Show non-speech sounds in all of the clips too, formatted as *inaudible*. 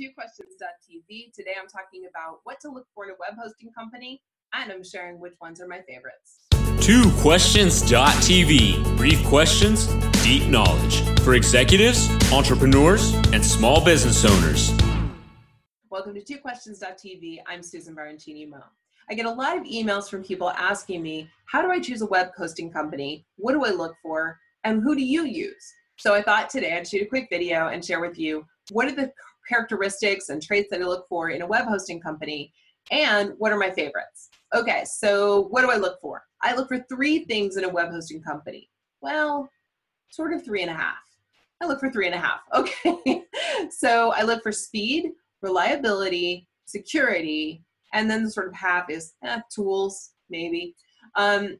twoquestions.tv. Today I'm talking about what to look for in a web hosting company, and I'm sharing which ones are my favorites. Twoquestions.tv. Brief questions, deep knowledge for executives, entrepreneurs, and small business owners. Welcome to twoquestions.tv. I'm Susan Baroncini Moe. I get a lot of emails from people asking me, how do I choose a web hosting company? What do I look for? And who do you use? So I thought today I'd shoot a quick video and share with you what are the characteristics and traits that I look for in a web hosting company, and what are my favorites. Okay, so what do I look for? I look for three things in a web hosting company. Well, sort of three and a half. I look for three and a half. *laughs* Okay, so I look for speed, reliability, security, and then the sort of half is eh, tools, maybe. Um,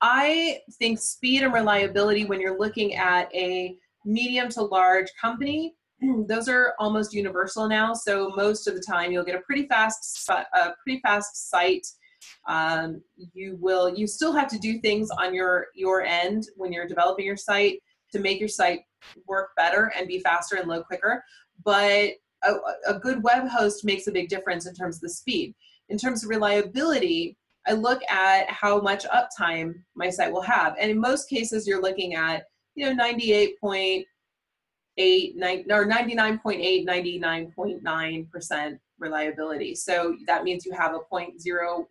I think speed and reliability when you're looking at a medium to large company *clears throat* those are almost universal now. So most of the time, you'll get a pretty fast, a pretty fast site. Um, you will. You still have to do things on your your end when you're developing your site to make your site work better and be faster and load quicker. But a, a good web host makes a big difference in terms of the speed. In terms of reliability, I look at how much uptime my site will have, and in most cases, you're looking at you know 98 point eight, nine, or 99.8, 99.9% reliability. So that means you have a 0.01%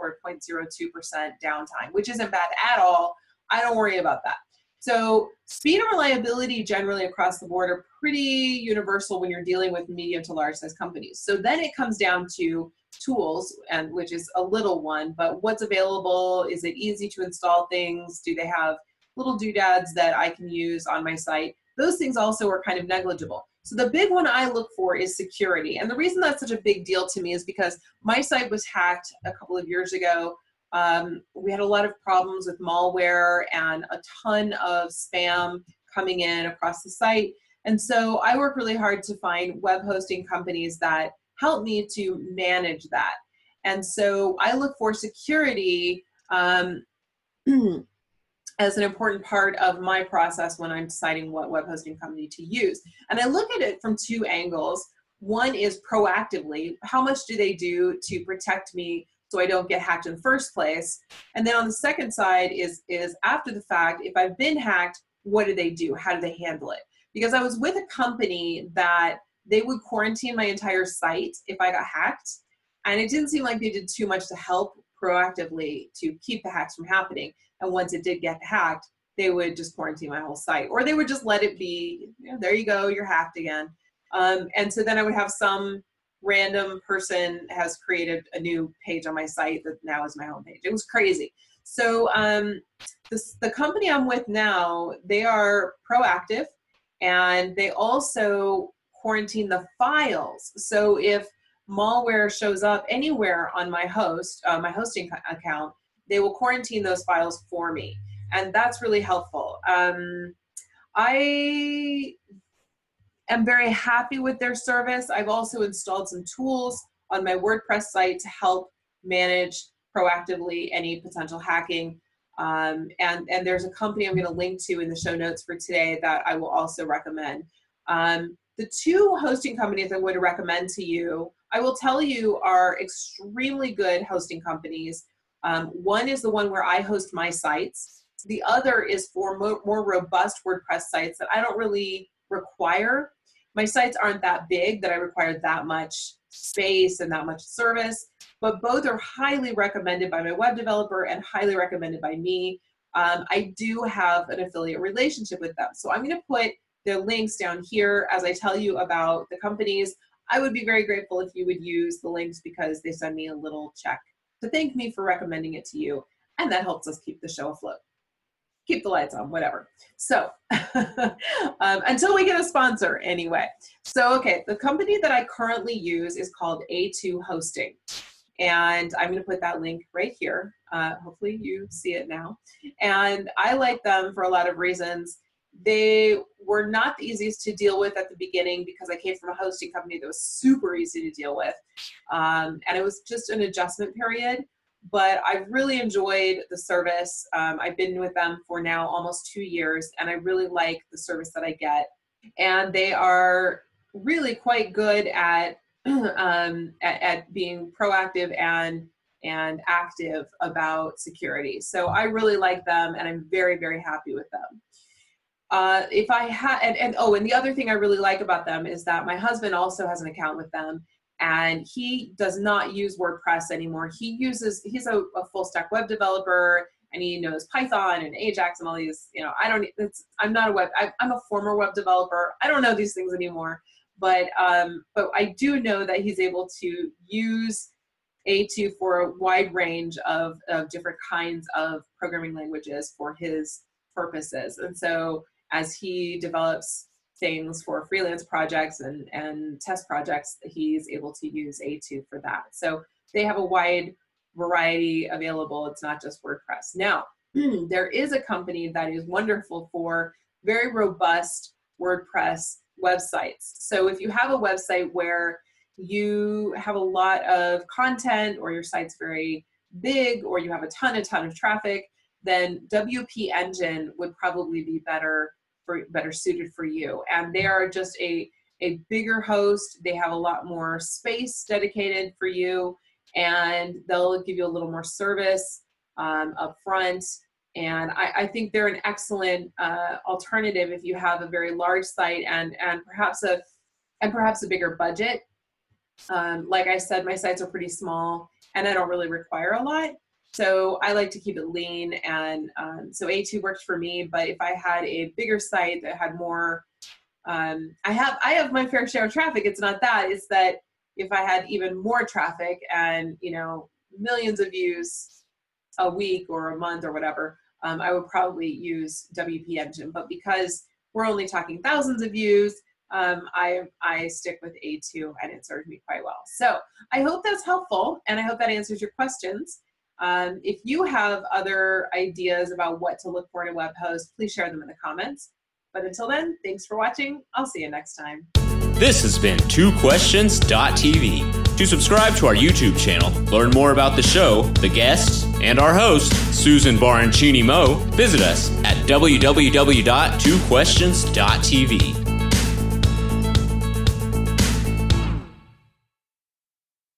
or 0.02% downtime, which isn't bad at all. I don't worry about that. So speed and reliability generally across the board are pretty universal when you're dealing with medium to large size companies. So then it comes down to tools and which is a little one, but what's available? Is it easy to install things? Do they have little doodads that I can use on my site? Those things also are kind of negligible. So the big one I look for is security. And the reason that's such a big deal to me is because my site was hacked a couple of years ago. Um, we had a lot of problems with malware and a ton of spam coming in across the site. And so I work really hard to find web hosting companies that help me to manage that. And so I look for security um, *clears throat* as an important part of my process when I'm deciding what web hosting company to use. And I look at it from two angles. One is proactively, how much do they do to protect me so I don't get hacked in the first place? And then on the second side is is after the fact, if I've been hacked, what do they do? How do they handle it? Because I was with a company that they would quarantine my entire site if I got hacked. And it didn't seem like they did too much to help proactively to keep the hacks from happening. And once it did get hacked, they would just quarantine my whole site, or they would just let it be. You know, there you go, you're hacked again. Um, and so then I would have some random person has created a new page on my site that now is my homepage. It was crazy. So um, this, the company I'm with now, they are proactive, and they also quarantine the files. So if malware shows up anywhere on my host, uh, my hosting account, they will quarantine those files for me. And that's really helpful. Um, I am very happy with their service. I've also installed some tools on my WordPress site to help manage proactively any potential hacking. Um, and, and there's a company I'm going to link to in the show notes for today that I will also recommend. Um, the two hosting companies I'm going to recommend to you, I will tell you, are extremely good hosting companies. Um, one is the one where I host my sites. The other is for more, more robust WordPress sites that I don't really require. My sites aren't that big that I require that much space and that much service, but both are highly recommended by my web developer and highly recommended by me. Um, I do have an affiliate relationship with them. So I'm going to put the links down here as I tell you about the companies. I would be very grateful if you would use the links because they send me a little check to thank me for recommending it to you. And that helps us keep the show afloat. Keep the lights on, whatever. So, *laughs* um, until we get a sponsor, anyway. So, okay, the company that I currently use is called A2 Hosting. And I'm going to put that link right here. Uh, hopefully, you see it now. And I like them for a lot of reasons. They were not the easiest to deal with at the beginning because I came from a hosting company that was super easy to deal with. Um, and it was just an adjustment period. But I've really enjoyed the service. Um, I've been with them for now almost two years, and I really like the service that I get. And they are really quite good at, *clears throat* um, at, at being proactive and and active about security. So I really like them and I'm very, very happy with them. Uh, if I had, and, and oh, and the other thing I really like about them is that my husband also has an account with them and he does not use WordPress anymore. He uses, he's a, a full stack web developer and he knows Python and Ajax and all these, you know, I don't, it's, I'm not a web, I, am a former web developer. I don't know these things anymore, but, um, but I do know that he's able to use A2 for a wide range of, of different kinds of programming languages for his purposes. And so as he develops things for freelance projects and, and test projects, he's able to use A2 for that. So they have a wide variety available. It's not just WordPress. Now, *clears throat* there is a company that is wonderful for very robust WordPress websites. So if you have a website where you have a lot of content or your site's very big or you have a ton, a ton of traffic, then WP Engine would probably be better for better suited for you. And they are just a a bigger host. They have a lot more space dedicated for you, and they'll give you a little more service um, up front. And I, I, think they're an excellent uh, alternative if you have a very large site and and perhaps a and perhaps a bigger budget. Um, like I said, my sites are pretty small, and I don't really require a lot. So I like to keep it lean, and um, so A2 works for me. But if I had a bigger site that had more, um, I have I have my fair share of traffic. It's not that. It's that if I had even more traffic and you know millions of views a week or a month or whatever, um, I would probably use WP Engine. But because we're only talking thousands of views, um, I, I stick with A2 and it serves me quite well. So I hope that's helpful and I hope that answers your questions. Um, if you have other ideas about what to look for in a web host, please share them in the comments. But until then, thanks for watching. I'll see you next time. This has been TwoQuestions.tv. To subscribe to our YouTube channel, learn more about the show, the guests, and our host, Susan Baroncini Moe, visit us at www.twoquestions.tv.